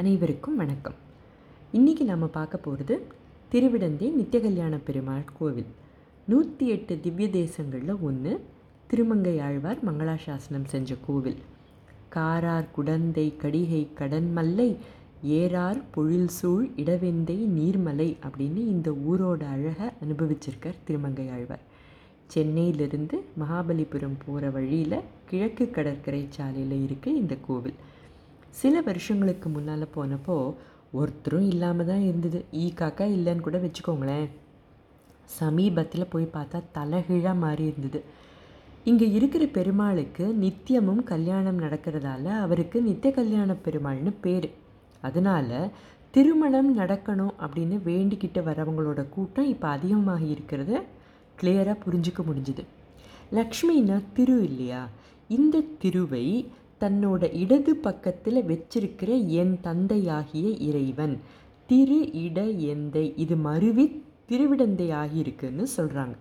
அனைவருக்கும் வணக்கம். இன்றைக்கி நம்ம பார்க்க போகிறது திருவிடந்தை நித்திய கல்யாண பெருமாள் கோவில். நூற்றி எட்டு திவ்ய தேசங்களில் ஒன்று திருமங்கை ஆழ்வார் மங்களாசாசனம் செஞ்ச கோவில். காரார் குடந்தை கடிகை கடன்மல்லை ஏறார் பொழில் சூழ் இடவெந்தை நீர்மலை அப்படின்னு இந்த ஊரோட அழகை அனுபவிச்சிருக்கார் திருமங்கை ஆழ்வார். சென்னையிலிருந்து மகாபலிபுரம் போகிற வழியில் கிழக்கு கடற்கரை சாலையில் இருக்குது இந்த கோவில். சில வருஷங்களுக்கு முன்னால் போனப்போ ஒருத்தரும் இல்லாமல் தான் இருந்தது. ஈ காக்கா இல்லைன்னு கூட வச்சுக்கோங்களேன். சமீபத்தில் போய் பார்த்தா தலைகீழாக மாறி இருந்தது. இங்கே இருக்கிற பெருமாளுக்கு நித்தியமும் கல்யாணம் நடக்கிறதால அவருக்கு நித்திய கல்யாண பெருமாள்னு பேர். அதனால் திருமணம் நடக்கணும் அப்படின்னு வேண்டிக்கிட்டு வரவங்களோட கூட்டம் இப்போ அதிகமாக இருக்கிறத. கிளியராக புரிஞ்சுக்க முடிஞ்சுது. லக்ஷ்மின்னா திரு இல்லையா? இந்த திருவை தன்னோட இடது பக்கத்தில் வச்சிருக்கிற என் தந்தையாகிய இறைவன். திரு இட எந்தை. இது மருவி திருவிடந்தை ஆகியிருக்குன்னு சொல்கிறாங்க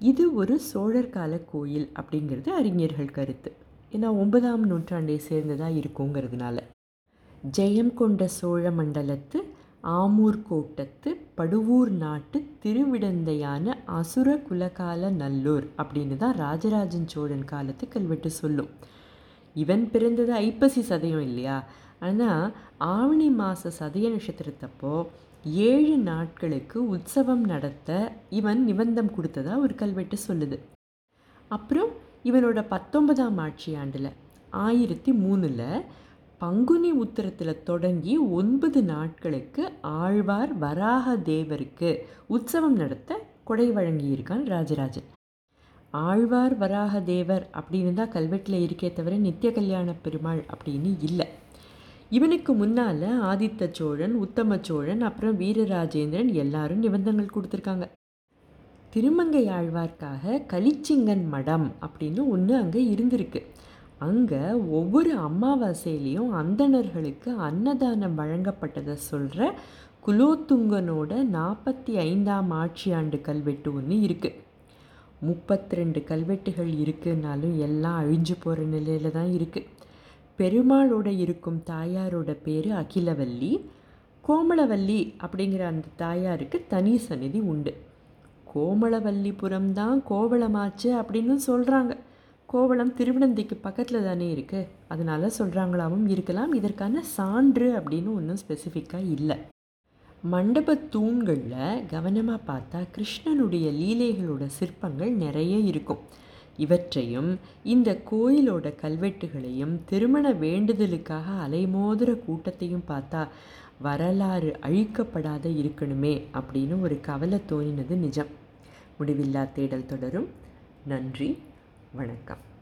இது ஒரு சோழர் கால கோயில் அப்படிங்கிறது அறிஞர்கள் கருத்து. ஏன்னா ஒன்பதாம் நூற்றாண்டை சேர்ந்ததாக இருக்குங்கிறதுனால. ஜெயம் கொண்ட சோழ மண்டலத்து ஆமூர் கோட்டத்து படுவூர் நாட்டு திருவிடந்தையான அசுர குலகால நல்லூர் அப்படின்னு தான் ராஜராஜன் சோழன் காலத்து கல்வெட்டு சொல்லும். இவன் பிறந்தது ஐப்பசி சதயம் இல்லையா? ஆனால் ஆவணி மாத சதய நட்சத்திரத்தப்போ ஏழு நாட்களுக்கு உற்சவம் நடத்த இவன் நிபந்தம் கொடுத்ததா ஒரு கல்வெட்டு சொல்லுது. அப்புறம் இவனோட பத்தொன்பதாம் ஆட்சி ஆண்டில் ஆயிரத்தி மூணில் பங்குனி உத்தரத்தில் தொடங்கி ஒன்பது நாட்களுக்கு ஆழ்வார் வராக தேவருக்கு உற்சவம் நடத்த கொடை வழங்கியிருக்கான் ராஜராஜன். ஆழ்வார் வராக தேவர் அப்படின்னு தான் கல்வெட்டில் இருக்கே தவிர நித்திய கல்யாண பெருமாள் அப்படின்னு இல்லை. இவனுக்கு முன்னால் ஆதித்த சோழன் உத்தம சோழன் அப்புறம் வீரராஜேந்திரன் எல்லாரும் நிபந்தங்கள் கொடுத்துருக்காங்க. திருமங்கை ஆழ்வார்க்காக கலிச்சிங்கன் மடம் அப்படின்னு ஒன்று அங்கே இருந்திருக்கு. அங்கே ஒவ்வொரு அமாவாசையிலையும் அந்தணர்களுக்கு அன்னதானம் வழங்கப்பட்டதை சொல்கிற குலோத்துங்கனோட நாற்பத்தி ஐந்தாம் ஆட்சி ஆண்டு கல்வெட்டு ஒன்று இருக்குது முப்பத்தி ரெண்டு கல்வெட்டுகள் இருக்குன்னாலும் எல்லாம் அழிஞ்சு போகிற நிலையில் தான் இருக்குது பெருமாளோட இருக்கும் தாயாரோட பேர் அகிலவல்லி. கோமளவல்லி அப்படிங்கிற அந்த தாயாருக்கு தனி சந்நிதி உண்டு. கோமளவல்லிபுரம் தான் கோவளமாச்சு அப்படின்னு சொல்கிறாங்க கோவளம் திருவனந்திக்கு பக்கத்தில் தானே இருக்குது அதனால் சொல்கிறாங்களாவும் இருக்கலாம். இதற்கான சான்று அப்படின்னு ஒன்றும் ஸ்பெசிஃபிக்காக இல்லை. மண்டப தூண்களில் கவனமாக பார்த்தா கிருஷ்ணனுடைய லீலைகளோட சிற்பங்கள் நிறைய இருக்கும். இவற்றையும் இந்த கோயிலோட கல்வெட்டுகளையும் திருமண வேண்டுதலுக்காக அலைமோதுற கூட்டத்தையும் பார்த்தா வரலாறு அழிக்கப்படாத இருக்கணுமே அப்படின்னு ஒரு கவலை தோணினது நிஜம். முடிவில்லா தேடல் தொடரும். நன்றி. வணக்கம்.